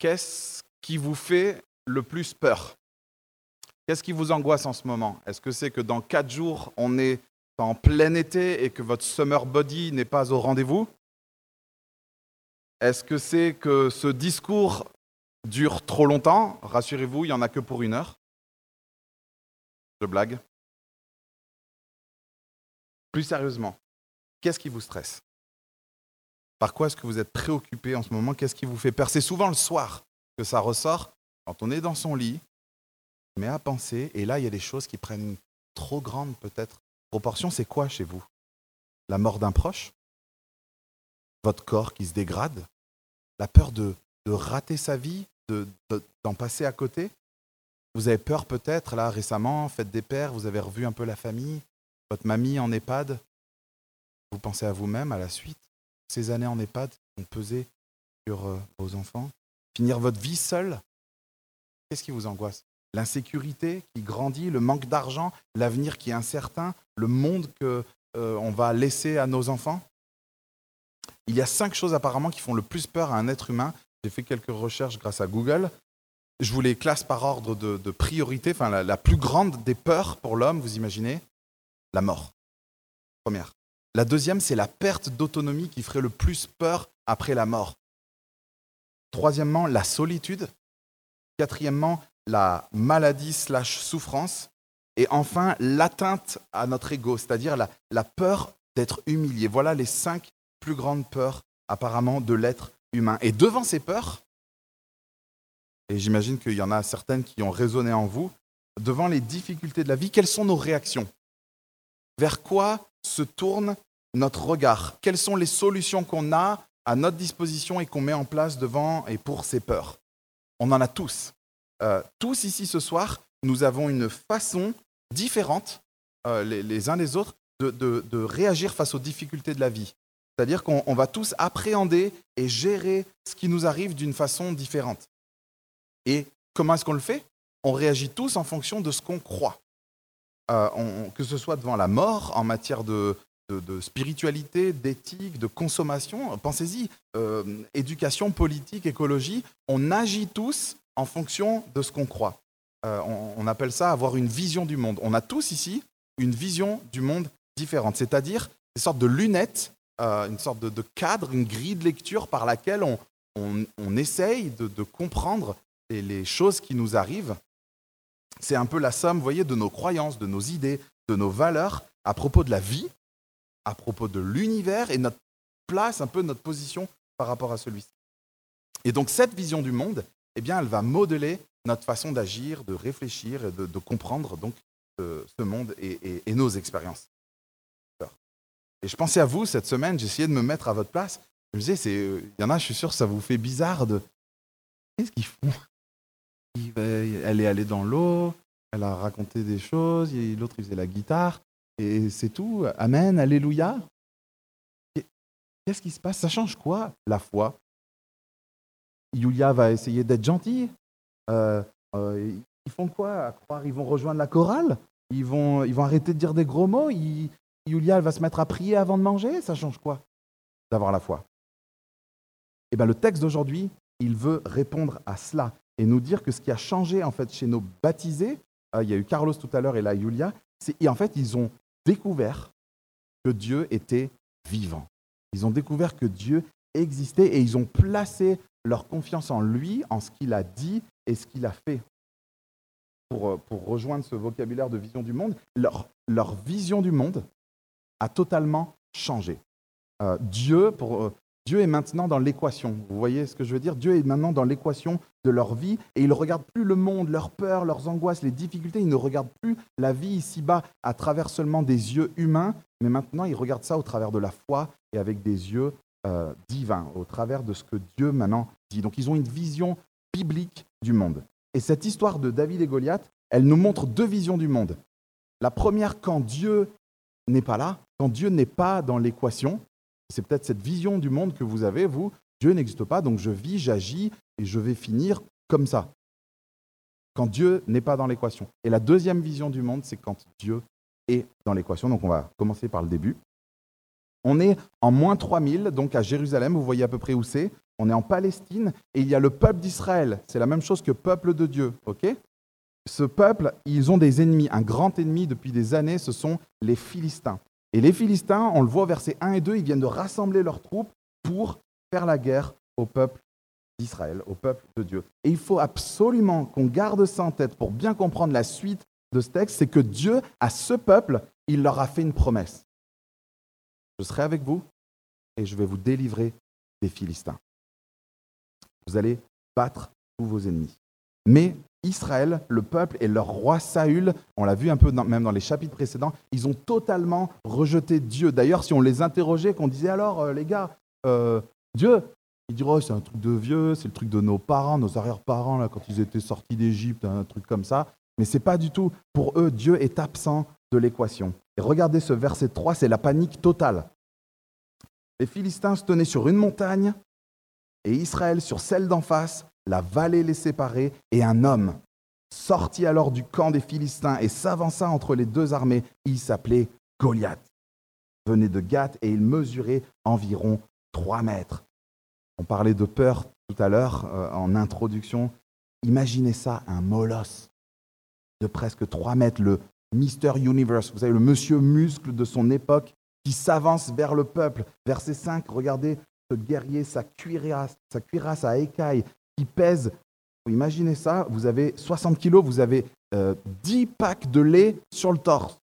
qu'est-ce qui vous fait le plus peur? Qu'est-ce qui vous angoisse en ce moment? Est-ce que c'est que dans quatre jours, on est en plein été et que votre summer body n'est pas au rendez-vous? Est-ce que c'est que ce discours dure trop longtemps? Rassurez-vous, il n'y en a que pour une heure. Je blague. Plus sérieusement, qu'est-ce qui vous stresse? Par quoi est-ce que vous êtes préoccupé en ce moment? Qu'est-ce qui vous fait peur? C'est souvent le soir que ça ressort, quand on est dans son lit, mais à penser, et là il y a des choses qui prennent trop grande peut-être proportion. C'est quoi chez vous? La mort d'un proche? Votre corps qui se dégrade? La peur de, rater sa vie D'en passer à côté? Vous avez peur peut-être, là récemment, faites des pères, vous avez revu un peu la famille, votre mamie en EHPAD, vous pensez à vous-même, à la suite? Ces années en EHPAD ont pesé sur euh, vos enfants. Finir votre vie seul, qu'est-ce qui vous angoisse? L'insécurité qui grandit, le manque d'argent, l'avenir qui est incertain, le monde qu'on euh, va laisser à nos enfants? Il y a cinq choses apparemment qui font le plus peur à un être humain. J'ai fait quelques recherches grâce à Google. Je vous les classe par ordre de, priorité. Enfin, la plus grande des peurs pour l'homme, vous imaginez? La mort. Première. La deuxième, c'est la perte d'autonomie qui ferait le plus peur après la mort. Troisièmement, la solitude. Quatrièmement, la maladie slash souffrance. Et enfin, l'atteinte à notre ego, c'est-à-dire la, la peur d'être humilié. Voilà les cinq plus grandes peurs apparemment de l'être humain. Et devant ces peurs, et j'imagine qu'il y en a certaines qui ont résonné en vous, devant les difficultés de la vie, quelles sont nos réactions? Vers quoi se tourne notre regard? Quelles sont les solutions qu'on a à notre disposition et qu'on met en place devant et pour ces peurs? On en a tous. Euh, tous ici ce soir, nous avons une façon différente, euh, les, uns des autres, de, réagir face aux difficultés de la vie. C'est-à-dire qu'on va tous appréhender et gérer ce qui nous arrive d'une façon différente. Et comment est-ce qu'on le fait? On réagit tous en fonction de ce qu'on croit. Euh, que ce soit devant la mort, en matière de, spiritualité, d'éthique, de consommation, pensez-y, euh, éducation, politique, écologie, on agit tous en fonction de ce qu'on croit. Euh, on, appelle ça avoir une vision du monde. On a tous ici une vision du monde différente, c'est-à-dire une sorte de lunettes, une sorte de, cadre, une grille de lecture par laquelle on, essaye de, comprendre les choses qui nous arrivent c'est un peu la somme, vous voyez, de nos croyances, de nos idées, de nos valeurs à propos de la vie, à propos de l'univers et notre place, un peu notre position par rapport à celui-ci. Et donc cette vision du monde, eh bien, elle va modeler notre façon d'agir, de réfléchir et de, comprendre donc ce, monde et, nos expériences. Et je pensais à vous cette semaine, j'essayais de me mettre à votre place. Je me disais, il y en a, je suis sûr, ça vous fait bizarre de. Qu'est-ce qu'ils font? Elle est allée dans l'eau, elle a raconté des choses, l'autre faisait la guitare, et c'est tout. Amen, Alléluia. Qu'est-ce qui se passe? Ça change quoi La foi? Yulia va essayer d'être gentille. Euh, euh, ils font quoi à croire? Ils vont rejoindre la chorale? Ils vont, ils vont arrêter de dire des gros mots? Yulia elle va se mettre à prier avant de manger? Ça change quoi D'avoir la foi? Eh bien, le texte d'aujourd'hui, il veut répondre à cela et nous dire que ce qui a changé en fait chez nos baptisés, euh, il y a eu Carlos tout à l'heure et là Julia, c'est en fait ils ont découvert que Dieu était vivant. Ils ont découvert que Dieu existait et ils ont placé leur confiance en lui, en ce qu'il a dit et ce qu'il a fait. Pour, euh, pour, rejoindre ce vocabulaire de vision du monde, leur, leur vision du monde a totalement changé. Euh, Dieu, pour, Dieu est maintenant dans l'équation. Vous voyez ce que je veux dire? Dieu est maintenant dans l'équation de leur vie et il ne regarde plus le monde, leurs peurs, leurs angoisses, les difficultés. Il ne regarde plus la vie ici-bas à travers seulement des yeux humains, mais maintenant il regarde ça au travers de la foi et avec des yeux euh, divins, au travers de ce que Dieu maintenant dit. Donc ils ont une vision biblique du monde. Et cette histoire de David et Goliath, elle nous montre deux visions du monde. La première, quand Dieu n'est pas là, quand Dieu n'est pas dans l'équation, c'est peut-être cette vision du monde que vous avez, vous. Dieu n'existe pas, donc je vis, j'agis et je vais finir comme ça. Quand Dieu n'est pas dans l'équation. Et la deuxième vision du monde, c'est quand Dieu est dans l'équation. Donc on va commencer par le début. On est en moins 3000, donc à Jérusalem, vous voyez à peu près où c'est. On est en Palestine et il y a le peuple d'Israël. C'est la même chose que peuple de Dieu, ok? Ce peuple, ils ont des ennemis. Un grand ennemi depuis des années, ce sont les Philistins. Et les Philistins, on le voit au verset 1 et 2, ils viennent de rassembler leurs troupes pour faire la guerre au peuple d'Israël, au peuple de Dieu. Et il faut absolument qu'on garde ça en tête pour bien comprendre la suite de ce texte, c'est que Dieu, à ce peuple, il leur a fait une promesse. Je serai avec vous et je vais vous délivrer des Philistins. Vous allez battre tous vos ennemis. Mais Israël, le peuple et leur roi Saül, on l'a vu un peu même dans les chapitres précédents, ils ont totalement rejeté Dieu. D'ailleurs, si on les interrogeait, qu'on disait alors, euh, les gars, euh, Dieu, ils diraient, oh, c'est un truc de vieux, c'est le truc de nos parents, nos arrière-parents, quand ils étaient sortis d'Égypte, un truc comme ça. Mais ce n'est pas du tout. Pour eux, Dieu est absent de l'équation. Et regardez ce verset 3, c'est la panique totale. Les Philistins se tenaient sur une montagne et Israël sur celle d'en face, la vallée les séparait, et un homme sortit alors du camp des Philistins et s'avança entre les deux armées. Il s'appelait Goliath. Venait de Gath et il mesurait environ trois mètres. On parlait de peur tout à l'heure euh, en introduction. Imaginez ça, un molosse de presque trois mètres, le Mister Universe, vous savez, le monsieur muscle de son époque qui s'avance vers le peuple. Verset 5, regardez ce guerrier, sa cuirasse, sa cuirasse à écailles pèse. Imaginez ça, vous avez 60 kilos, vous avez 10 euh, packs de lait sur le torse.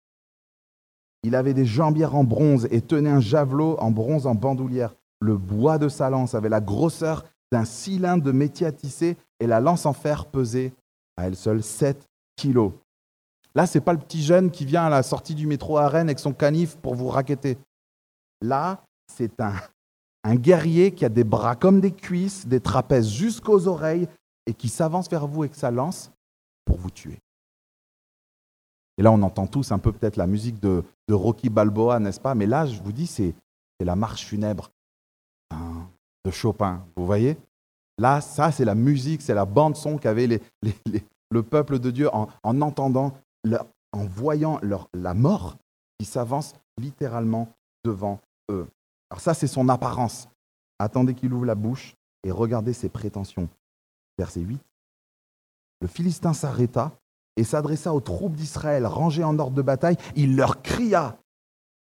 Il avait des jambières en bronze et tenait un javelot en bronze en bandoulière. Le bois de sa lance avait la grosseur d'un cylindre de métier à tisser et la lance en fer pesait à elle seule 7 kilos. Là, ce n'est pas le petit jeune qui vient à la sortie du métro à Rennes avec son canif pour vous raqueter. Là, c'est un, un guerrier qui a des bras comme des cuisses, des trapèzes jusqu'aux oreilles et qui s'avance vers vous avec sa lance pour vous tuer. Et là, on entend tous un peu peut-être la musique de, Rocky Balboa, n'est-ce pas? Mais là, je vous dis, c'est la marche funèbre hein, de Chopin. Vous voyez? Là, ça, c'est la musique, c'est la bande-son qu'avait le peuple de Dieu en, entendant en voyant la mort qui s'avance littéralement devant eux. Alors ça, c'est son apparence. Attendez qu'il ouvre la bouche et regardez ses prétentions. Verset 8. Le Philistin s'arrêta et s'adressa aux troupes d'Israël rangées en ordre de bataille. Il leur cria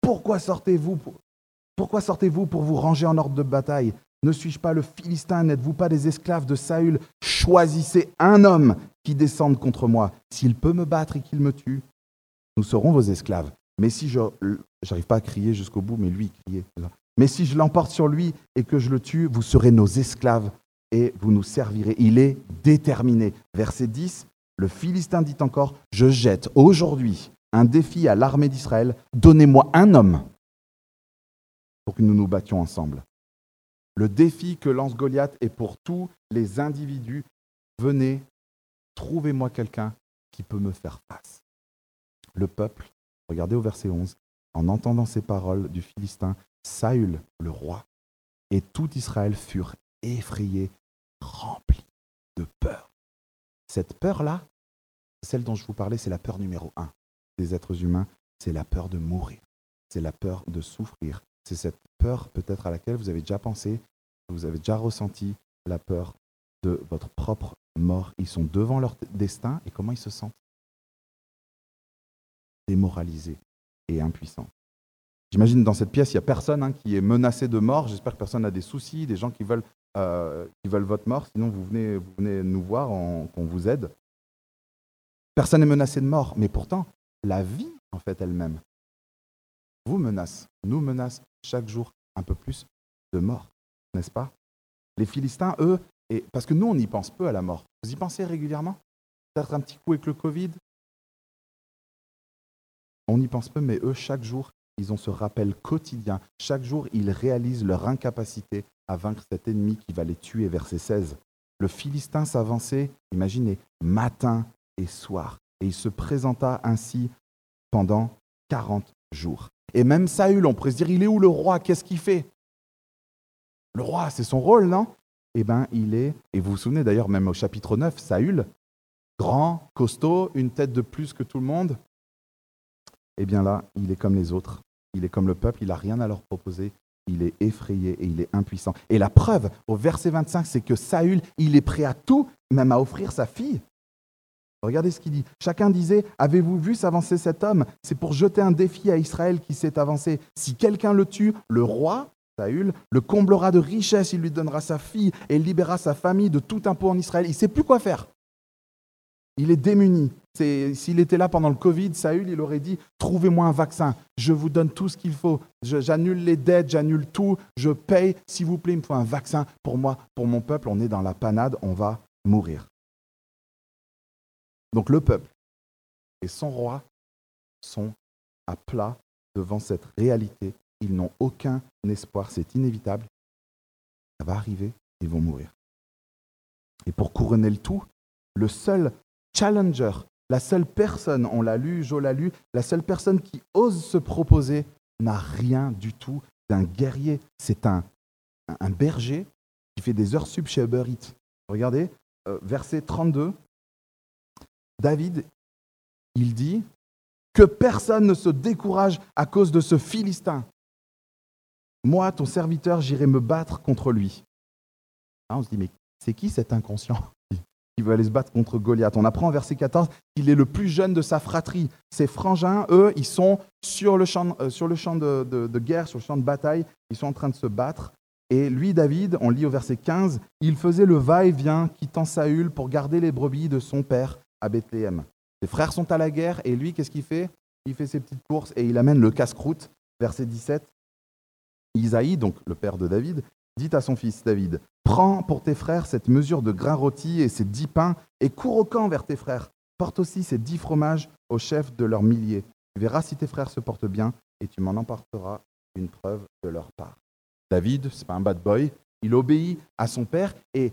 Pourquoi sortez-vous pour... Pourquoi sortez-vous pour vous ranger en ordre de bataille? Ne suis-je pas le Philistin? N'êtes-vous pas des esclaves de Saül? Choisissez un homme qui descende contre moi. S'il peut me battre et qu'il me tue, nous serons vos esclaves. Mais si je n'arrive pas à crier jusqu'au bout, mais lui criait. Mais si je l'emporte sur lui et que je le tue, vous serez nos esclaves et vous nous servirez. Il est déterminé. Verset 10, le Philistin dit encore, je jette aujourd'hui un défi à l'armée d'Israël, donnez-moi un homme pour que nous nous battions ensemble. Le défi que lance Goliath est pour tous les individus. Venez, trouvez-moi quelqu'un qui peut me faire face. Le peuple, regardez au verset 11, en entendant ces paroles du Philistin, Saül, le roi, et tout Israël furent effrayés, remplis de peur. Cette peur-là, celle dont je vous parlais, c'est la peur numéro un des êtres humains, c'est la peur de mourir, c'est la peur de souffrir, c'est cette peur peut-être à laquelle vous avez déjà pensé, vous avez déjà ressenti la peur de votre propre mort. Ils sont devant leur destin et comment ils se sentent? Démoralisés et impuissants. J'imagine dans cette pièce, il n'y a personne hein, qui est menacé de mort. J'espère que personne n'a des soucis, des gens qui veulent, euh, qui veulent votre mort. Sinon, vous venez, vous venez nous voir, qu'on vous aide. Personne n'est menacé de mort, mais pourtant, la vie, en fait, elle-même, vous menace, nous menace chaque jour un peu plus de mort, n'est-ce pas? Les Philistins, eux, et, parce que nous, on y pense peu à la mort. Vous y pensez régulièrement? Peut-être un petit coup avec le Covid? On y pense peu, mais eux, chaque jour, ils ont ce rappel quotidien. Chaque jour, ils réalisent leur incapacité à vaincre cet ennemi qui va les tuer. Verset 16. Le Philistin s'avançait, imaginez, matin et soir. Et il se présenta ainsi pendant 40 jours. Et même Saül, on pourrait se dire, il est où le roi? Qu'est-ce qu'il fait? Le roi, c'est son rôle, non? Eh bien, il est, et vous vous souvenez d'ailleurs, même au chapitre 9, Saül, grand, costaud, une tête de plus que tout le monde. Eh bien là, il est comme les autres. Il est comme le peuple, il n'a rien à leur proposer, il est effrayé et il est impuissant. Et la preuve, au verset 25, c'est que Saül, il est prêt à tout, même à offrir sa fille. Regardez ce qu'il dit. Chacun disait, avez-vous vu s'avancer cet homme? C'est pour jeter un défi à Israël qui s'est avancé. Si quelqu'un le tue, le roi, Saül, le comblera de richesses, il lui donnera sa fille et libérera sa famille de tout impôt en Israël. Il ne sait plus quoi faire. Il est démuni. S'il était là pendant le Covid, Saül, il aurait dit Trouvez-moi un vaccin, je vous donne tout ce qu'il faut, j'annule les dettes, j'annule tout, je paye, s'il vous plaît, il me faut un vaccin pour moi, pour mon peuple. On est dans la panade, on va mourir. Donc le peuple et son roi sont à plat devant cette réalité. Ils n'ont aucun espoir, c'est inévitable. Ça va arriver, ils vont mourir. Et pour couronner le tout, le seul challenger, la seule personne, on l'a lu, Jo l'a lu, la seule personne qui ose se proposer n'a rien du tout d'un guerrier. C'est un, un, berger qui fait des heures sub chez Uber Eats. Regardez, euh, verset 32, David, il dit que personne ne se décourage à cause de ce Philistin. Moi, ton serviteur, j'irai me battre contre lui. Ah, on se dit, mais c'est qui cet inconscient? Qui veut aller se battre contre Goliath. On apprend en verset 14 qu'il est le plus jeune de sa fratrie. Ses frangins, eux, ils sont sur le champ, euh, de, guerre, sur le champ de bataille, ils sont en train de se battre. Et lui, David, on lit au verset 15, il faisait le va-et-vient quittant Saül pour garder les brebis de son père à Bethléem. Ses frères sont à la guerre et lui, qu'est-ce qu'il fait? Il fait ses petites courses et il amène le casse-croûte. Verset 17. Isaïe, donc le père de David, dit à son fils David Prends pour tes frères cette mesure de grains rôtis et ces dix pains, et cours au camp vers tes frères. Porte aussi ces dix fromages au chef de leurs milliers. Tu verras si tes frères se portent bien, et tu m'en emporteras une preuve de leur part. David, c'est pas un bad boy, il obéit à son père et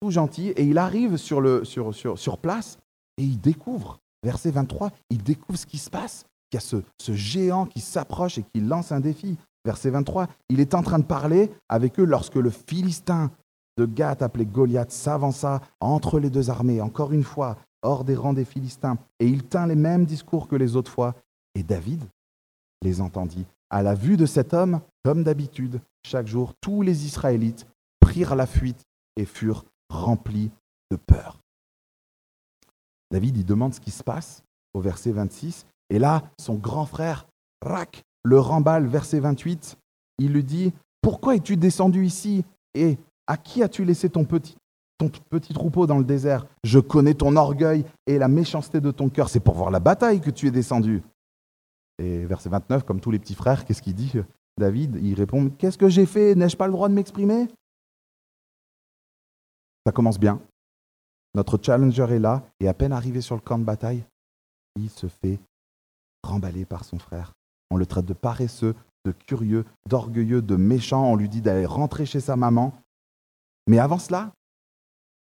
tout gentil, et il arrive sur, le, sur, place et il découvre, verset 23, il découvre ce qui se passe, qu'il y a ce géant qui s'approche et qui lance un défi. Verset 23, il est en train de parler avec eux lorsque le Philistin de Gath appelé Goliath s'avança entre les deux armées, encore une fois, hors des rangs des Philistins, et il tint les mêmes discours que les autres fois. Et David les entendit. À la vue de cet homme, comme d'habitude, chaque jour, tous les Israélites prirent la fuite et furent remplis de peur. David y demande ce qui se passe au verset 26, et là, son grand frère, Rak, le remballe, verset 28, il lui dit, Pourquoi es-tu descendu ici Et à qui as-tu laissé ton petit, ton petit troupeau dans le désert? Je connais ton orgueil et la méchanceté de ton cœur. C'est pour voir la bataille que tu es descendu. Et verset 29, comme tous les petits frères, qu'est-ce qu'il dit? David, il répond, Qu'est-ce que j'ai fait? N'ai-je pas le droit de m'exprimer Ça commence bien. Notre challenger est là, et à peine arrivé sur le camp de bataille, il se fait remballer par son frère on le traite de paresseux, de curieux, d'orgueilleux, de méchant. On lui dit d'aller rentrer chez sa maman. Mais avant cela,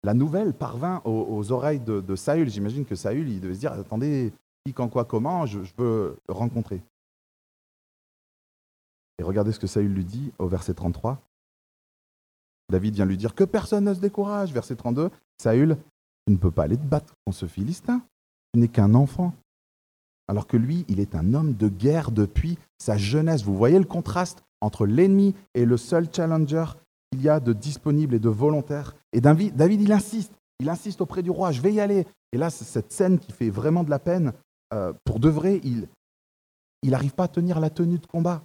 la nouvelle parvint aux, oreilles de, Saül. J'imagine que Saül, il devait se dire Attendez, qui, quand, quoi, comment, je, je veux le rencontrer. Et regardez ce que Saül lui dit au verset 33. David vient lui dire que personne ne se décourage. Verset 32, Saül, tu ne peux pas aller te battre contre ce Philistin. Tu n'es qu'un enfant alors que lui, il est un homme de guerre depuis sa jeunesse. Vous voyez le contraste entre l'ennemi et le seul challenger qu'il y a de disponible et de volontaire. Et David, il insiste, il insiste auprès du roi, je vais y aller. Et là, cette scène qui fait vraiment de la peine, euh, pour de vrai, il n'arrive pas à tenir la tenue de combat.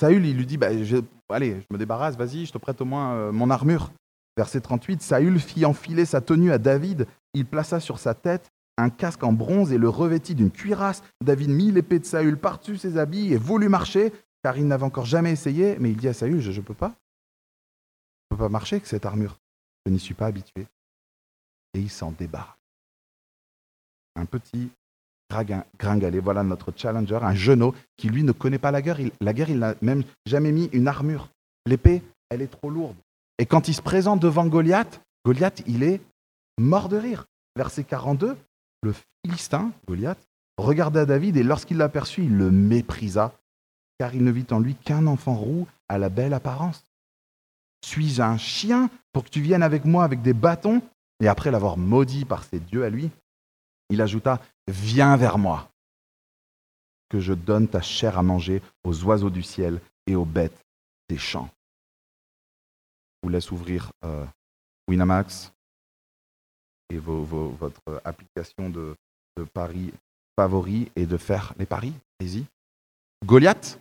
Saül, il lui dit, bah, allez, je me débarrasse, vas-y, je te prête au moins euh, mon armure. Verset 38, Saül fit enfiler sa tenue à David, il plaça sur sa tête un casque en bronze et le revêtit d'une cuirasse. David mit l'épée de Saül par-dessus ses habits et voulut marcher, car il n'avait encore jamais essayé. Mais il dit à Saül, je ne peux pas. Je ne peux pas marcher avec cette armure. Je n'y suis pas habitué. Et il s'en débarrasse. Un petit gringalet, voilà notre challenger, un genou qui lui ne connaît pas la guerre. la guerre, il n'a même jamais mis une armure. L'épée, elle est trop lourde. Et quand il se présente devant Goliath, Goliath, il est mort de rire. Verset 42, le Philistin, Goliath, regarda David et lorsqu'il l'aperçut, il le méprisa, car il ne vit en lui qu'un enfant roux à la belle apparence. Suis-je un chien pour que tu viennes avec moi avec des bâtons? Et après l'avoir maudit par ses dieux à lui, il ajouta Viens vers moi. que je donne ta chair à manger aux oiseaux du ciel et aux bêtes des champs. Je vous laisse ouvrir euh, Winamax et votre application de, paris favori et de faire les paris? Allez-y. Goliath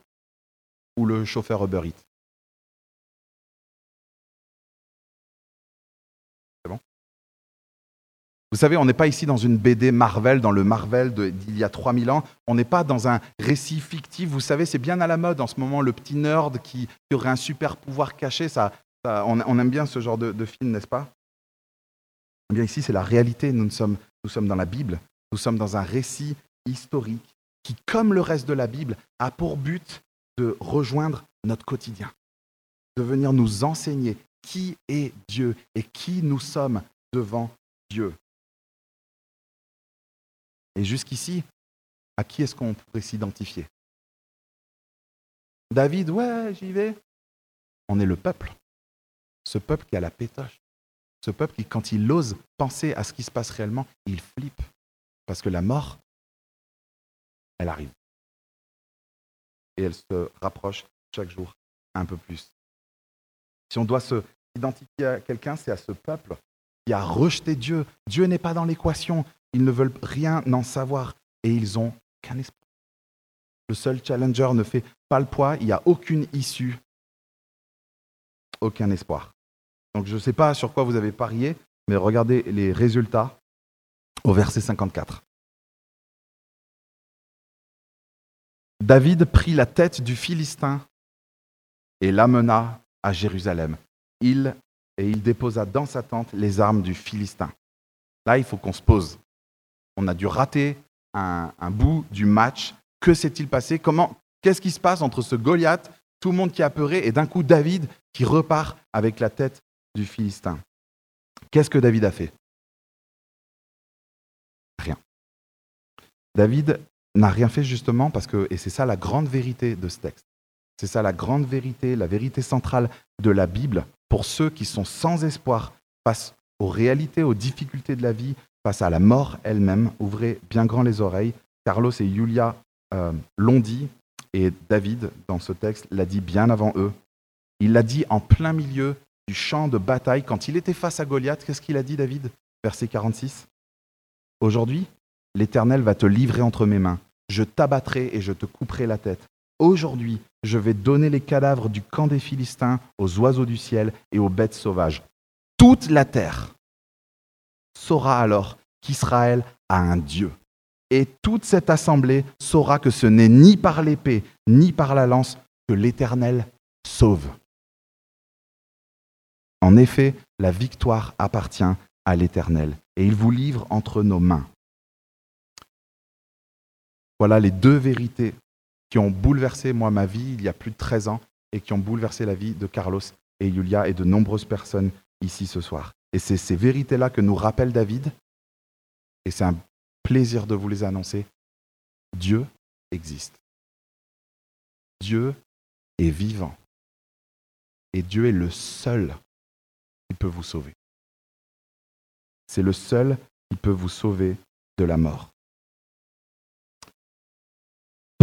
ou le chauffeur Uber Eats? C'est bon? Vous savez, on n'est pas ici dans une BD Marvel, dans le Marvel d'il y a 3000 ans. On n'est pas dans un récit fictif. Vous savez, c'est bien à la mode en ce moment, le petit nerd qui, aurait un super pouvoir caché. On, aime bien ce genre de, film, n'est-ce pas? Bien, ici, c'est la réalité. Nous sommes, nous sommes dans la Bible. Nous sommes dans un récit historique qui, comme le reste de la Bible, a pour but de rejoindre notre quotidien, de venir nous enseigner qui est Dieu et qui nous sommes devant Dieu. Et jusqu'ici, à qui est-ce qu'on pourrait s'identifier? David, ouais, j'y vais. On est le peuple. Ce peuple qui a la pétoche. Ce peuple quand il ose penser à ce qui se passe réellement, il flippe. Parce que la mort, elle arrive. Et elle se rapproche chaque jour un peu plus. Si on doit se identifier à quelqu'un, c'est à ce peuple qui a rejeté Dieu. Dieu n'est pas dans l'équation. Ils ne veulent rien en savoir et ils ont qu'un espoir. Le seul challenger ne fait pas le poids, il n'y a aucune issue, aucun espoir. Donc je ne sais pas sur quoi vous avez parié, mais regardez les résultats au verset 54. David prit la tête du Philistin et l'amena à Jérusalem. Il, et il déposa dans sa tente les armes du Philistin. Là, il faut qu'on se pose. On a dû rater un, bout du match. Que s'est-il passé? Comment Qu'est-ce qui se passe entre ce Goliath, tout le monde qui est apeuré, et d'un coup David qui repart avec la tête du Philistin Qu'est-ce que David a fait? Rien. David n'a rien fait justement parce que, et c'est ça la grande vérité de ce texte, c'est ça la grande vérité, la vérité centrale de la Bible pour ceux qui sont sans espoir face aux réalités, aux difficultés de la vie, face à la mort elle-même. Ouvrez bien grand les oreilles. Carlos et Julia euh, l'ont dit, et David, dans ce texte, l'a dit bien avant eux. Il l'a dit en plein milieu du champ de bataille, quand il était face à Goliath. Qu'est-ce qu'il a dit, David? Verset 46. Aujourd'hui, L'Éternel va te livrer entre mes mains. Je t'abattrai et je te couperai la tête. Aujourd'hui, je vais donner les cadavres du camp des Philistins aux oiseaux du ciel et aux bêtes sauvages. Toute la terre saura alors qu'Israël a un Dieu. Et toute cette assemblée saura que ce n'est ni par l'épée, ni par la lance que l'Éternel sauve. En effet, la victoire appartient à l'Éternel, et il vous livre entre nos mains. Voilà les deux vérités qui ont bouleversé moi ma vie il y a plus de 13 ans et qui ont bouleversé la vie de Carlos et Julia et de nombreuses personnes ici ce soir. Et c'est ces vérités-là que nous rappelle David. Et c'est un plaisir de vous les annoncer. Dieu existe. Dieu est vivant. Et Dieu est le seul peut vous sauver. C'est le seul qui peut vous sauver de la mort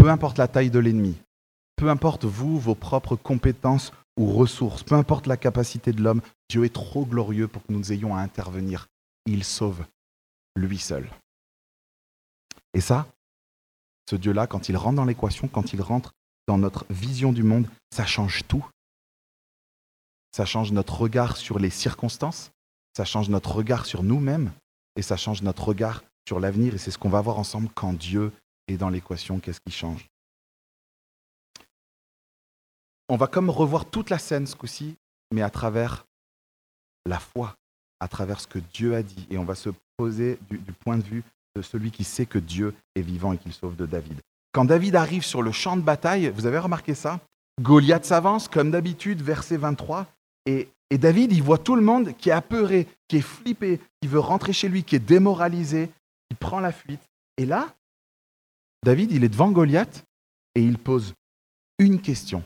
peu importe la taille de l'ennemi, peu importe vous, vos propres compétences ou ressources, peu importe la capacité de l'homme, Dieu est trop glorieux pour que nous ayons à intervenir. Il sauve lui seul. Et ça, ce Dieu-là, quand il rentre dans l'équation, quand il rentre dans notre vision du monde, ça change tout. Ça change notre regard sur les circonstances, ça change notre regard sur nous-mêmes, et ça change notre regard sur l'avenir. Et c'est ce qu'on va voir ensemble quand Dieu et dans l'équation, qu'est-ce qui change On va comme revoir toute la scène ce coup-ci, mais à travers la foi, à travers ce que Dieu a dit. Et on va se poser du, du point de vue de celui qui sait que Dieu est vivant et qu'il sauve de David. Quand David arrive sur le champ de bataille, vous avez remarqué ça? Goliath s'avance, comme d'habitude, verset 23, et, David, il voit tout le monde qui est apeuré, qui est flippé, qui veut rentrer chez lui, qui est démoralisé, qui prend la fuite. Et là, David, il est devant Goliath et il pose une question.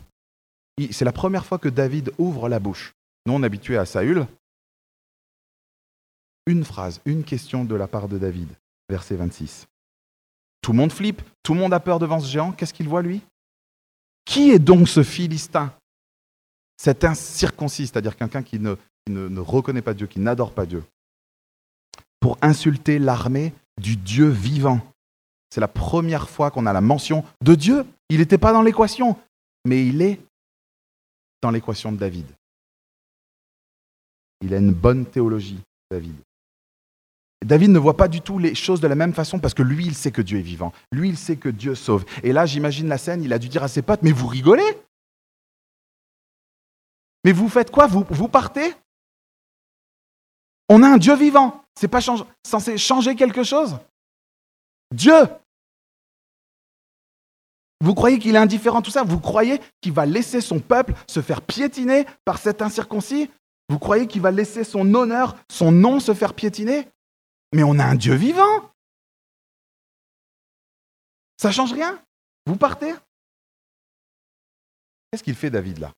C'est la première fois que David ouvre la bouche. Nous, on est habitué à Saül. Une phrase, une question de la part de David, verset 26. Tout le monde flippe, tout le monde a peur devant ce géant. Qu'est-ce qu'il voit, lui? Qui est donc ce Philistin? Cet incirconcis, c'est-à-dire quelqu'un qui, ne, ne reconnaît pas Dieu, qui n'adore pas Dieu, pour insulter l'armée du Dieu vivant. C'est la première fois qu'on a la mention de Dieu. Il n'était pas dans l'équation, mais il est dans l'équation de David. Il a une bonne théologie, David. David ne voit pas du tout les choses de la même façon parce que lui, il sait que Dieu est vivant. Lui, il sait que Dieu sauve. Et là, j'imagine la scène, il a dû dire à ses potes, mais vous rigolez Mais vous faites quoi? Vous, vous partez? On a un Dieu vivant. C'est pas censé changer quelque chose? Dieu Vous croyez qu'il est indifférent tout ça? Vous croyez qu'il va laisser son peuple se faire piétiner par cet incirconcis? Vous croyez qu'il va laisser son honneur, son nom se faire piétiner? Mais on a un Dieu vivant. Ça change rien? Vous partez? Qu'est-ce qu'il fait David là?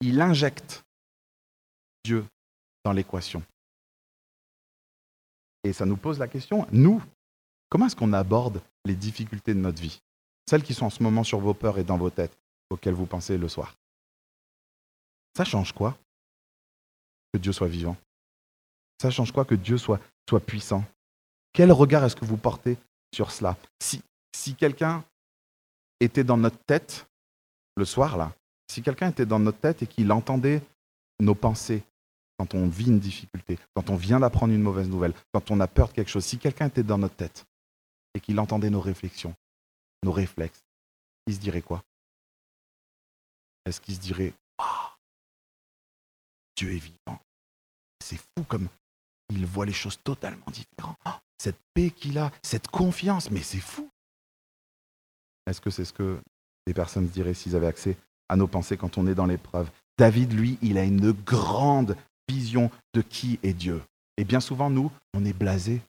Il injecte Dieu dans l'équation. Et ça nous pose la question, nous, comment est-ce qu'on aborde les difficultés de notre vie? Celles qui sont en ce moment sur vos peurs et dans vos têtes, auxquelles vous pensez le soir. Ça change quoi Que Dieu soit vivant? Ça change quoi que Dieu soit soit puissant? Quel regard est-ce que vous portez sur cela? Si, si quelqu'un était dans notre tête le soir, là, si quelqu'un était dans notre tête et qu'il entendait nos pensées quand on vit une difficulté, quand on vient d'apprendre une mauvaise nouvelle, quand on a peur de quelque chose, si quelqu'un était dans notre tête et qu'il entendait nos réflexions, nos réflexes, il se dirait quoi? Est-ce qu'il se dirait Dieu est vivant C'est fou comme il voit les choses totalement différentes. Oh, cette paix qu'il a, cette confiance, mais c'est fou. Est-ce que c'est ce que les personnes diraient s'ils avaient accès à nos pensées quand on est dans l'épreuve David, lui, il a une grande vision de qui est Dieu. Et bien souvent, nous, on est blasé,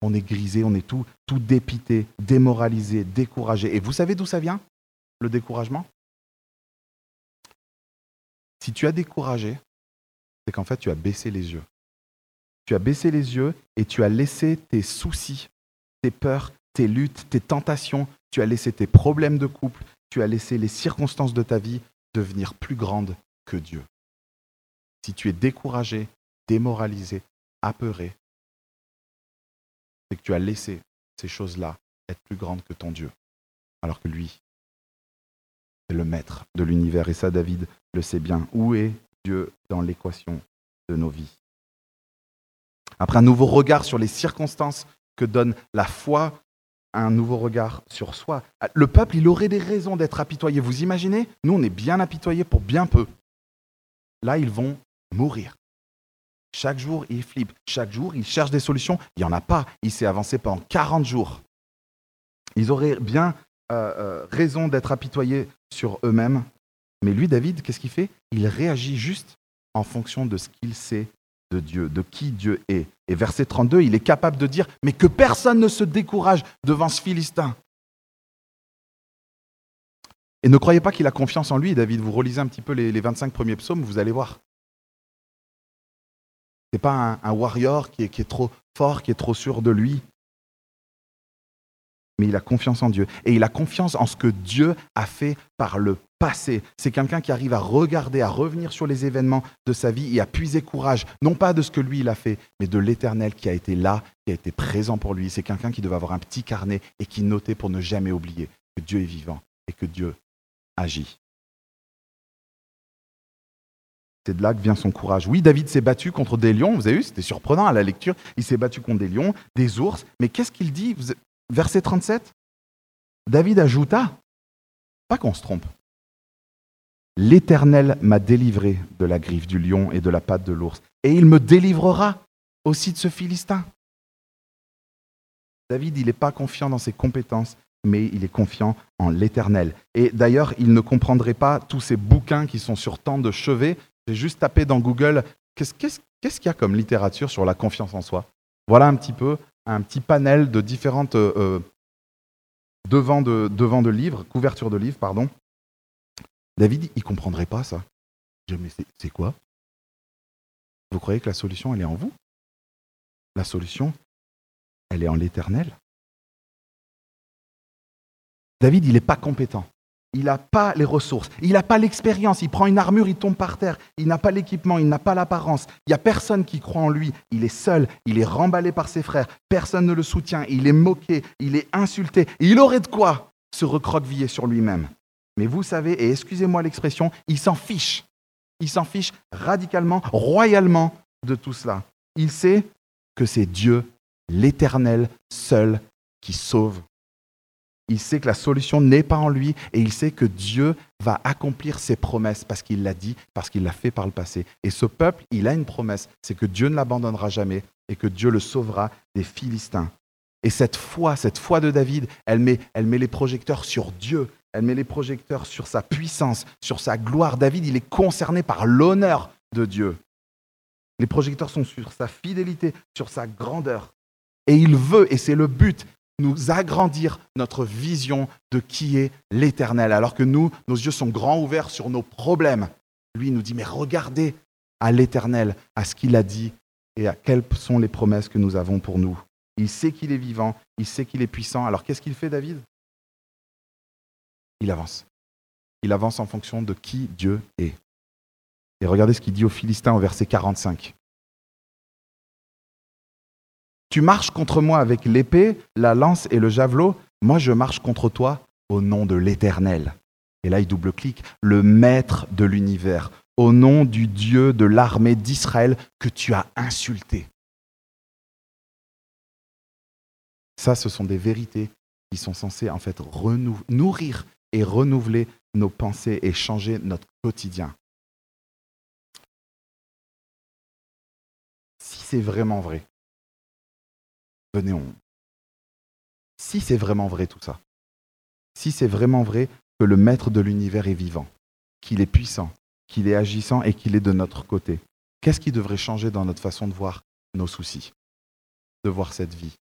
on est grisé, on est tout, tout dépité, démoralisé, découragé. Et vous savez d'où ça vient, le découragement? Si tu as découragé, c'est qu'en fait, tu as baissé les yeux tu as baissé les yeux et tu as laissé tes soucis, tes peurs, tes luttes, tes tentations, tu as laissé tes problèmes de couple, tu as laissé les circonstances de ta vie devenir plus grandes que Dieu. Si tu es découragé, démoralisé, apeuré, c'est que tu as laissé ces choses-là être plus grandes que ton Dieu, alors que lui, c'est le maître de l'univers. Et ça, David le sait bien. Où est Dieu dans l'équation de nos vies? Après un nouveau regard sur les circonstances que donne la foi, un nouveau regard sur soi. Le peuple, il aurait des raisons d'être apitoyé. Vous imaginez? Nous, on est bien apitoyés pour bien peu. Là, ils vont mourir. Chaque jour, ils flippent. Chaque jour, ils cherchent des solutions. Il n'y en a pas. Il s'est avancé pendant 40 jours. Ils auraient bien euh, euh, raison d'être apitoyés sur eux-mêmes. Mais lui, David, qu'est-ce qu'il fait? Il réagit juste en fonction de ce qu'il sait de Dieu, de qui Dieu est. Et verset 32, il est capable de dire, mais que personne ne se décourage devant ce Philistin. Et ne croyez pas qu'il a confiance en lui, David. Vous relisez un petit peu les, 25 premiers psaumes, vous allez voir. Ce n'est pas un, warrior qui est trop fort, qui est trop sûr de lui mais il a confiance en Dieu. Et il a confiance en ce que Dieu a fait par le C'est quelqu'un qui arrive à regarder, à revenir sur les événements de sa vie et à puiser courage, non pas de ce que lui il a fait, mais de l'éternel qui a été là, qui a été présent pour lui. C'est quelqu'un qui devait avoir un petit carnet et qui notait pour ne jamais oublier que Dieu est vivant et que Dieu agit. C'est de là que vient son courage. Oui, David s'est battu contre des lions, vous avez vu, c'était surprenant à la lecture. Il s'est battu contre des lions, des ours, mais qu'est-ce qu'il dit Verset 37, David ajouta, pas qu'on se trompe, L'Éternel m'a délivré de la griffe du lion et de la patte de l'ours, et il me délivrera aussi de ce Philistin. David, il n'est pas confiant dans ses compétences, mais il est confiant en l'Éternel. Et d'ailleurs, il ne comprendrait pas tous ces bouquins qui sont sur tant de chevets. J'ai juste tapé dans Google, qu'est-ce qu'il y a comme littérature sur la confiance en soi? Voilà un petit peu un petit panel de différentes euh, euh, de, devant de livres, couvertures de livres, pardon. David, il comprendrait pas ça. mais c'est quoi? Vous croyez que la solution, elle est en vous? La solution, elle est en l'éternel. David, il n'est pas compétent. Il n'a pas les ressources. Il n'a pas l'expérience. Il prend une armure, il tombe par terre. Il n'a pas l'équipement, il n'a pas l'apparence. Il n'y a personne qui croit en lui. Il est seul. Il est remballé par ses frères. Personne ne le soutient. Il est moqué. Il est insulté. il aurait de quoi se recroqueviller sur lui-même. Mais vous savez, et excusez-moi l'expression, il s'en fiche. Il s'en fiche radicalement, royalement de tout cela. Il sait que c'est Dieu, l'Éternel, seul, qui sauve il sait que la solution n'est pas en lui et il sait que Dieu va accomplir ses promesses parce qu'il l'a dit, parce qu'il l'a fait par le passé. Et ce peuple, il a une promesse, c'est que Dieu ne l'abandonnera jamais et que Dieu le sauvera des Philistins. Et cette foi, cette foi de David, elle met, elle met les projecteurs sur Dieu, elle met les projecteurs sur sa puissance, sur sa gloire. David, il est concerné par l'honneur de Dieu. Les projecteurs sont sur sa fidélité, sur sa grandeur. Et il veut, et c'est le but, nous agrandir notre vision de qui est l'Éternel. Alors que nous, nos yeux sont grands ouverts sur nos problèmes. Lui nous dit, mais regardez à l'Éternel, à ce qu'il a dit et à quelles sont les promesses que nous avons pour nous. Il sait qu'il est vivant, il sait qu'il est puissant. Alors qu'est-ce qu'il fait, David? Il avance. Il avance en fonction de qui Dieu est. Et regardez ce qu'il dit aux Philistins au verset 45. Tu marches contre moi avec l'épée, la lance et le javelot. Moi, je marche contre toi au nom de l'Éternel. Et là, il double-clique. Le maître de l'univers. Au nom du Dieu de l'armée d'Israël que tu as insulté. Ça, ce sont des vérités qui sont censées en fait nourrir et renouveler nos pensées et changer notre quotidien. Si c'est vraiment vrai, venez, on... Si c'est vraiment vrai tout ça, si c'est vraiment vrai que le maître de l'univers est vivant, qu'il est puissant, qu'il est agissant et qu'il est de notre côté, qu'est-ce qui devrait changer dans notre façon de voir nos soucis, de voir cette vie?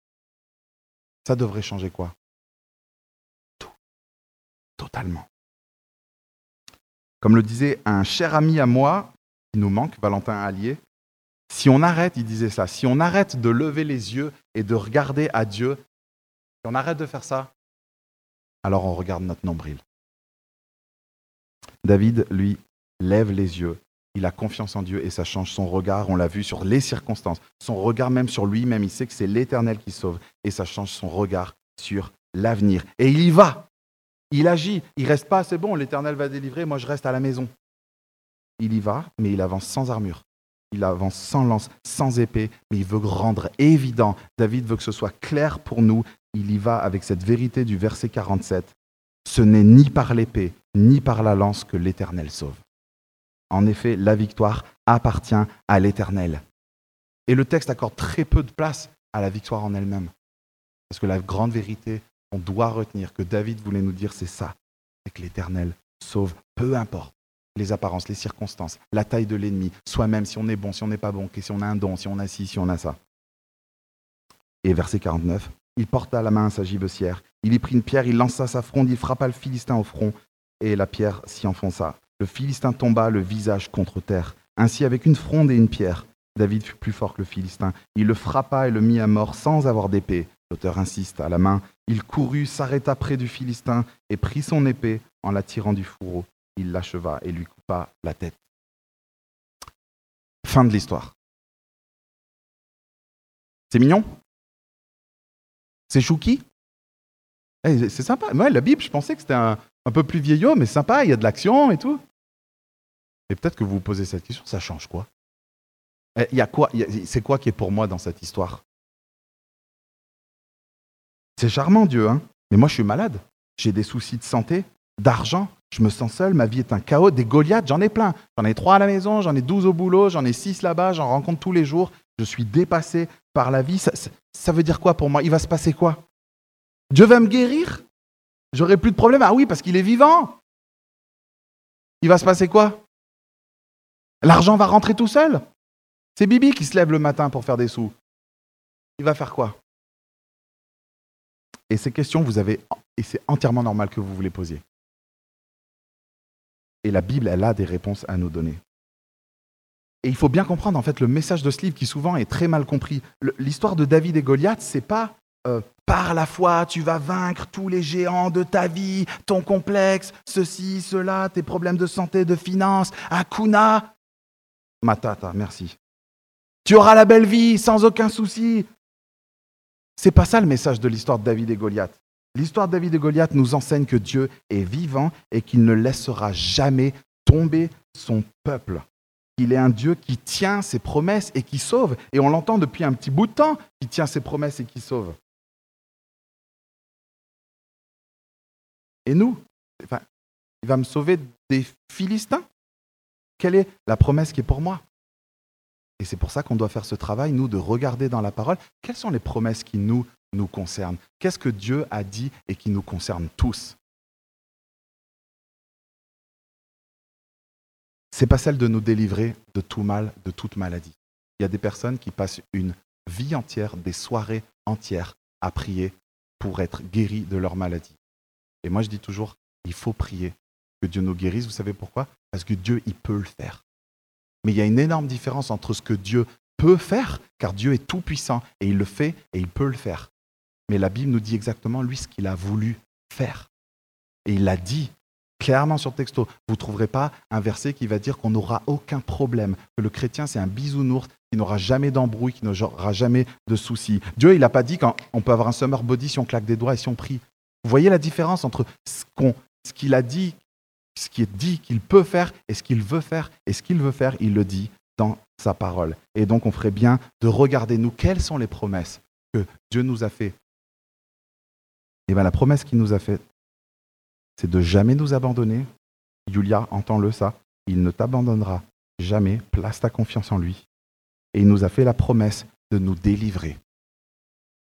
Ça devrait changer quoi? Totalement. Comme le disait un cher ami à moi, qui nous manque, Valentin Allier, si on arrête, il disait ça, si on arrête de lever les yeux et de regarder à Dieu, si on arrête de faire ça, alors on regarde notre nombril. David, lui, lève les yeux, il a confiance en Dieu et ça change son regard, on l'a vu sur les circonstances, son regard même sur lui-même, il sait que c'est l'Éternel qui sauve et ça change son regard sur l'avenir. Et il y va, il agit, il reste pas, c'est bon, l'Éternel va délivrer, moi je reste à la maison. Il y va, mais il avance sans armure. Il avance sans lance, sans épée, mais il veut rendre évident. David veut que ce soit clair pour nous. Il y va avec cette vérité du verset 47. Ce n'est ni par l'épée, ni par la lance que l'Éternel sauve. En effet, la victoire appartient à l'Éternel. Et le texte accorde très peu de place à la victoire en elle-même. Parce que la grande vérité qu'on doit retenir, que David voulait nous dire, c'est ça, c'est que l'Éternel sauve, peu importe les apparences, les circonstances, la taille de l'ennemi, soi-même, si on est bon, si on n'est pas bon, si on a un don, si on a ci, si on a ça. Et verset 49, il porta la main sa gibecière, il y prit une pierre, il lança sa fronde, il frappa le Philistin au front, et la pierre s'y enfonça. Le Philistin tomba le visage contre terre. Ainsi, avec une fronde et une pierre, David fut plus fort que le Philistin. Il le frappa et le mit à mort sans avoir d'épée. L'auteur insiste à la main. Il courut, s'arrêta près du Philistin et prit son épée en la tirant du fourreau il l'acheva et lui coupa la tête. Fin de l'histoire. C'est mignon? C'est chouki? Eh, C'est sympa. Moi, la Bible, je pensais que c'était un, peu plus vieillot, mais sympa, il y a de l'action et tout. Et peut-être que vous vous posez cette question, ça change quoi? Eh, quoi C'est quoi qui est pour moi dans cette histoire? C'est charmant, Dieu, hein mais moi, je suis malade. J'ai des soucis de santé, d'argent, je me sens seul, ma vie est un chaos. Des Goliaths, j'en ai plein. J'en ai trois à la maison, j'en ai douze au boulot, j'en ai six là-bas, j'en rencontre tous les jours. Je suis dépassé par la vie. Ça, veut dire quoi pour moi? Il va se passer quoi? Dieu va me guérir? J'aurai plus de problème Ah oui, parce qu'il est vivant. Il va se passer quoi? L'argent va rentrer tout seul? C'est Bibi qui se lève le matin pour faire des sous. Il va faire quoi? Et ces questions, vous avez, et c'est entièrement normal que vous vous les posiez. Et la Bible, elle a des réponses à nous donner. Et il faut bien comprendre en fait le message de ce livre qui souvent est très mal compris. L'histoire de David et Goliath, c'est pas euh, par la foi, tu vas vaincre tous les géants de ta vie, ton complexe, ceci, cela, tes problèmes de santé, de finances, Akuna. Matata, merci. Tu auras la belle vie sans aucun souci. C'est pas ça le message de l'histoire de David et Goliath. L'histoire de David et Goliath nous enseigne que Dieu est vivant et qu'il ne laissera jamais tomber son peuple. Il est un Dieu qui tient ses promesses et qui sauve. Et on l'entend depuis un petit bout de temps, qui tient ses promesses et qui sauve. Et nous, il va me sauver des Philistins? Quelle est la promesse qui est pour moi? Et c'est pour ça qu'on doit faire ce travail, nous, de regarder dans la parole quelles sont les promesses qui nous nous concerne Qu'est-ce que Dieu a dit et qui nous concerne tous? C'est pas celle de nous délivrer de tout mal, de toute maladie. Il y a des personnes qui passent une vie entière, des soirées entières à prier pour être guéris de leur maladie. Et moi je dis toujours, il faut prier que Dieu nous guérisse. Vous savez pourquoi? Parce que Dieu, il peut le faire. Mais il y a une énorme différence entre ce que Dieu peut faire, car Dieu est tout puissant et il le fait et il peut le faire. Mais la Bible nous dit exactement, lui, ce qu'il a voulu faire. Et il l'a dit clairement sur le texto. Vous ne trouverez pas un verset qui va dire qu'on n'aura aucun problème, que le chrétien, c'est un bisounours qui n'aura jamais d'embrouille, qui n'aura jamais de soucis. Dieu, il n'a pas dit qu'on peut avoir un summer body si on claque des doigts et si on prie. Vous voyez la différence entre ce qu'il a dit, ce qui est dit qu'il peut faire et ce qu'il veut faire. Et ce qu'il veut faire, il le dit dans sa parole. Et donc, on ferait bien de regarder, nous, quelles sont les promesses que Dieu nous a faites et eh bien la promesse qu'il nous a faite, c'est de jamais nous abandonner. Julia, entends-le ça. Il ne t'abandonnera jamais. Place ta confiance en lui. Et il nous a fait la promesse de nous délivrer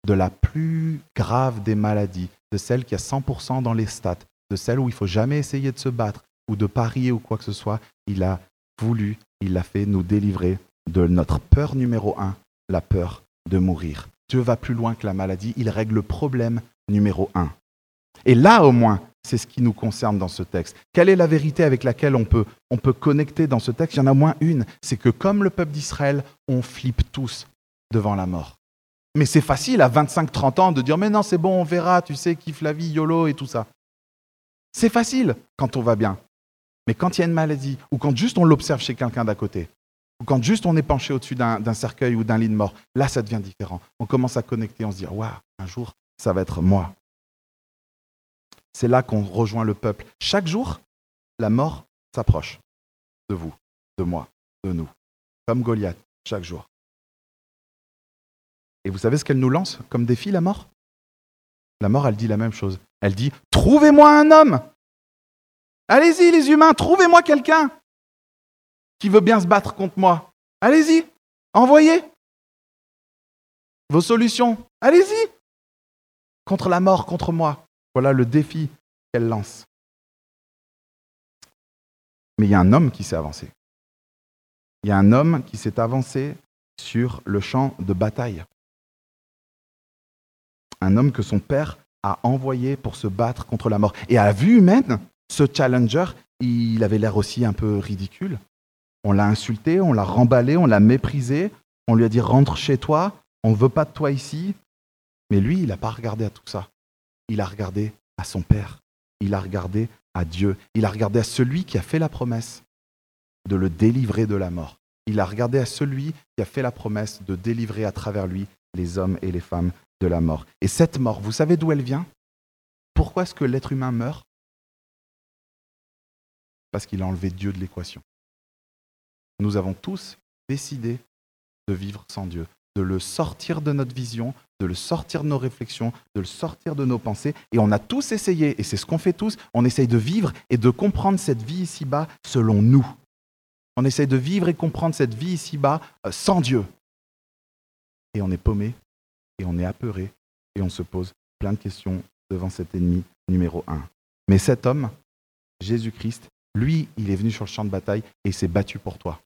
de la plus grave des maladies, de celle qui a 100% dans les stats, de celle où il faut jamais essayer de se battre ou de parier ou quoi que ce soit. Il a voulu, il a fait nous délivrer de notre peur numéro un, la peur de mourir. Dieu va plus loin que la maladie, il règle le problème numéro un. Et là, au moins, c'est ce qui nous concerne dans ce texte. Quelle est la vérité avec laquelle on peut, on peut connecter dans ce texte? Il y en a moins une, c'est que comme le peuple d'Israël, on flippe tous devant la mort. Mais c'est facile à 25-30 ans de dire mais non, c'est bon, on verra, tu sais, kiffe la vie, YOLO et tout ça. C'est facile quand on va bien. Mais quand il y a une maladie, ou quand juste on l'observe chez quelqu'un d'à côté, ou quand juste on est penché au-dessus d'un cercueil ou d'un lit de mort, là ça devient différent. On commence à connecter, on se dit waouh, un jour ça va être moi. C'est là qu'on rejoint le peuple. Chaque jour, la mort s'approche de vous, de moi, de nous, comme Goliath, chaque jour. Et vous savez ce qu'elle nous lance comme défi, la mort? La mort, elle dit la même chose. Elle dit, trouvez-moi un homme. Allez-y, les humains, trouvez-moi quelqu'un qui veut bien se battre contre moi. Allez-y, envoyez vos solutions. Allez-y contre la mort, contre moi. Voilà le défi qu'elle lance. Mais il y a un homme qui s'est avancé. Il y a un homme qui s'est avancé sur le champ de bataille. Un homme que son père a envoyé pour se battre contre la mort. Et à la vue humaine, ce challenger, il avait l'air aussi un peu ridicule. On l'a insulté, on l'a remballé, on l'a méprisé, on lui a dit rentre chez toi, on ne veut pas de toi ici, mais lui, il n'a pas regardé à tout ça. Il a regardé à son Père. Il a regardé à Dieu. Il a regardé à celui qui a fait la promesse de le délivrer de la mort. Il a regardé à celui qui a fait la promesse de délivrer à travers lui les hommes et les femmes de la mort. Et cette mort, vous savez d'où elle vient? Pourquoi est-ce que l'être humain meurt? Parce qu'il a enlevé Dieu de l'équation. Nous avons tous décidé de vivre sans Dieu, de le sortir de notre vision, de le sortir de nos réflexions, de le sortir de nos pensées. Et on a tous essayé, et c'est ce qu'on fait tous, on essaye de vivre et de comprendre cette vie ici-bas selon nous. On essaye de vivre et comprendre cette vie ici-bas euh, sans Dieu. Et on est paumé, et on est apeuré, et on se pose plein de questions devant cet ennemi numéro un. Mais cet homme, Jésus-Christ, lui, il est venu sur le champ de bataille et il s'est battu pour toi.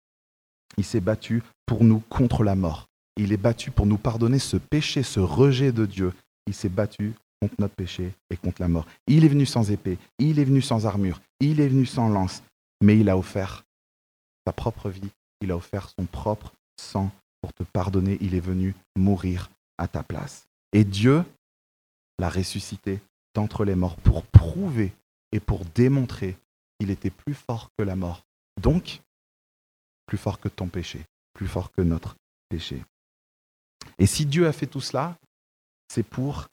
Il s'est battu pour nous contre la mort. Il est battu pour nous pardonner ce péché, ce rejet de Dieu. Il s'est battu contre notre péché et contre la mort. Il est venu sans épée, il est venu sans armure, il est venu sans lance, mais il a offert sa propre vie, il a offert son propre sang pour te pardonner. Il est venu mourir à ta place. Et Dieu l'a ressuscité d'entre les morts pour prouver et pour démontrer qu'il était plus fort que la mort. Donc, plus fort que ton péché, plus fort que notre péché. Et si Dieu a fait tout cela, c'est pour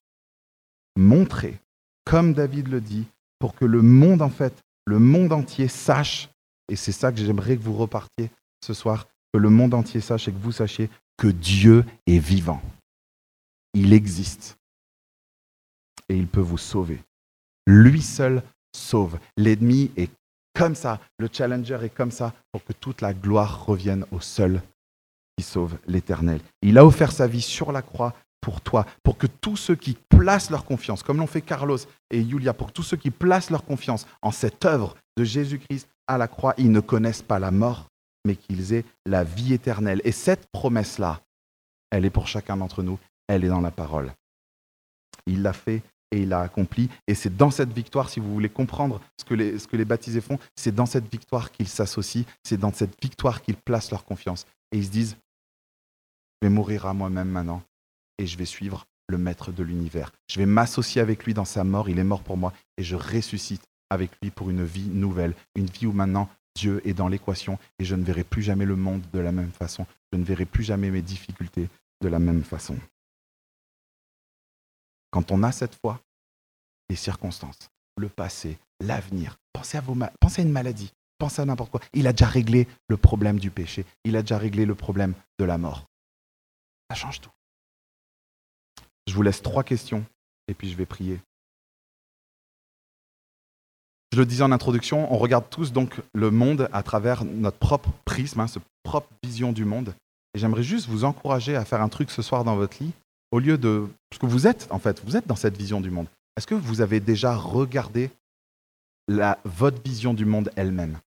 montrer, comme David le dit, pour que le monde, en fait, le monde entier sache, et c'est ça que j'aimerais que vous repartiez ce soir, que le monde entier sache et que vous sachiez que Dieu est vivant. Il existe. Et il peut vous sauver. Lui seul sauve. L'ennemi est comme ça, le challenger est comme ça, pour que toute la gloire revienne au seul qui sauve l'éternel. Il a offert sa vie sur la croix pour toi, pour que tous ceux qui placent leur confiance, comme l'ont fait Carlos et Julia, pour tous ceux qui placent leur confiance en cette œuvre de Jésus-Christ à la croix, ils ne connaissent pas la mort, mais qu'ils aient la vie éternelle. Et cette promesse-là, elle est pour chacun d'entre nous, elle est dans la parole. Il l'a fait et il l'a accompli. Et c'est dans cette victoire, si vous voulez comprendre ce que les, baptisés font, c'est dans cette victoire qu'ils s'associent, c'est dans cette victoire qu'ils placent leur confiance. Et ils se disent, je vais mourir à moi-même maintenant et je vais suivre le maître de l'univers. Je vais m'associer avec lui dans sa mort, il est mort pour moi, et je ressuscite avec lui pour une vie nouvelle, une vie où maintenant Dieu est dans l'équation et je ne verrai plus jamais le monde de la même façon, je ne verrai plus jamais mes difficultés de la même façon. Quand on a cette foi, les circonstances, le passé, l'avenir, pensez à, pensez à une maladie, pensez à n'importe quoi. Il a déjà réglé le problème du péché, il a déjà réglé le problème de la mort. Ça change tout. Je vous laisse trois questions et puis je vais prier. Je le disais en introduction, on regarde tous donc le monde à travers notre propre prisme, hein, cette propre vision du monde. Et j'aimerais juste vous encourager à faire un truc ce soir dans votre lit, au lieu de... Parce que vous êtes, en fait, vous êtes dans cette vision du monde. Est-ce que vous avez déjà regardé la, votre vision du monde elle-même?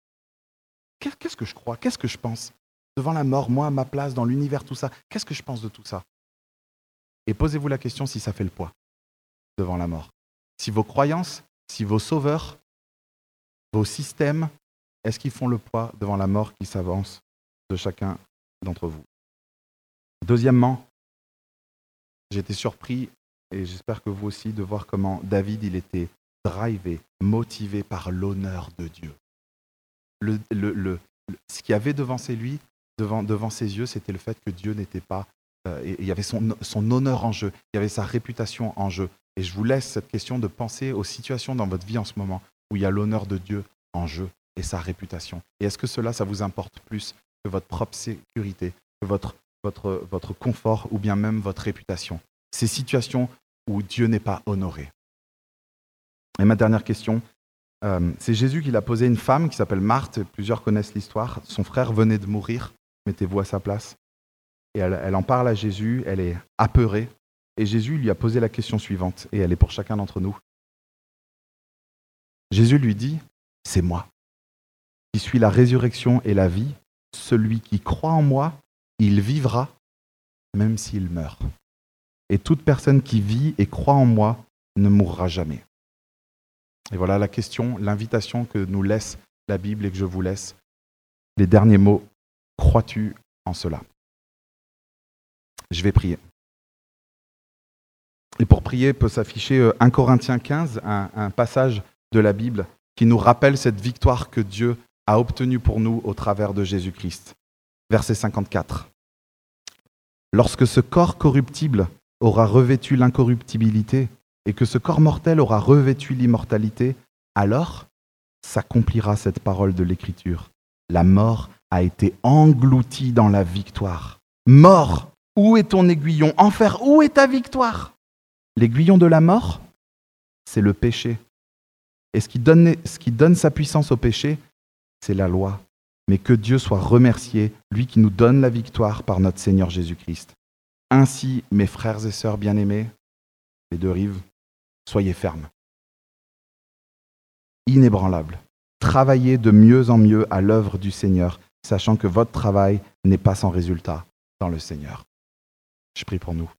Qu'est-ce que je crois? Qu'est-ce que je pense? Devant la mort, moi, à ma place, dans l'univers, tout ça, qu'est-ce que je pense de tout ça? Et posez-vous la question si ça fait le poids devant la mort. Si vos croyances, si vos sauveurs, vos systèmes, est-ce qu'ils font le poids devant la mort qui s'avance de chacun d'entre vous? Deuxièmement, été surpris, et j'espère que vous aussi, de voir comment David, il était drivé, motivé par l'honneur de Dieu. Ce qu'il y avait devant ses, lui, devant, ses yeux, c'était le fait que Dieu n'était pas... Euh, il y avait son, son honneur en jeu, il y avait sa réputation en jeu. Et je vous laisse cette question de penser aux situations dans votre vie en ce moment où il y a l'honneur de Dieu en jeu et sa réputation. Et est-ce que cela, ça vous importe plus que votre propre sécurité, que votre, votre, votre confort ou bien même votre réputation Ces situations où Dieu n'est pas honoré. Et ma dernière question, euh, c'est Jésus qui l'a posé une femme qui s'appelle Marthe, plusieurs connaissent l'histoire, son frère venait de mourir, mettez-vous à sa place. Et elle, elle en parle à Jésus, elle est apeurée, et Jésus lui a posé la question suivante, et elle est pour chacun d'entre nous. Jésus lui dit, c'est moi, qui suis la résurrection et la vie. Celui qui croit en moi, il vivra, même s'il meurt. Et toute personne qui vit et croit en moi ne mourra jamais. Et voilà la question, l'invitation que nous laisse la Bible et que je vous laisse. Les derniers mots, crois-tu en cela? Je vais prier. Et pour prier peut s'afficher 1 euh, Corinthiens 15, un passage de la Bible qui nous rappelle cette victoire que Dieu a obtenue pour nous au travers de Jésus-Christ. Verset 54. Lorsque ce corps corruptible aura revêtu l'incorruptibilité et que ce corps mortel aura revêtu l'immortalité, alors s'accomplira cette parole de l'Écriture. La mort a été engloutie dans la victoire. Mort, où est ton aiguillon? Enfer, où est ta victoire? L'aiguillon de la mort, c'est le péché. Et ce qui donne, sa puissance au péché, c'est la loi. Mais que Dieu soit remercié, lui qui nous donne la victoire par notre Seigneur Jésus-Christ. Ainsi, mes frères et sœurs bien-aimés, les deux rives, soyez fermes, inébranlables. Travaillez de mieux en mieux à l'œuvre du Seigneur, sachant que votre travail n'est pas sans résultat dans le Seigneur. Je prie pour nous.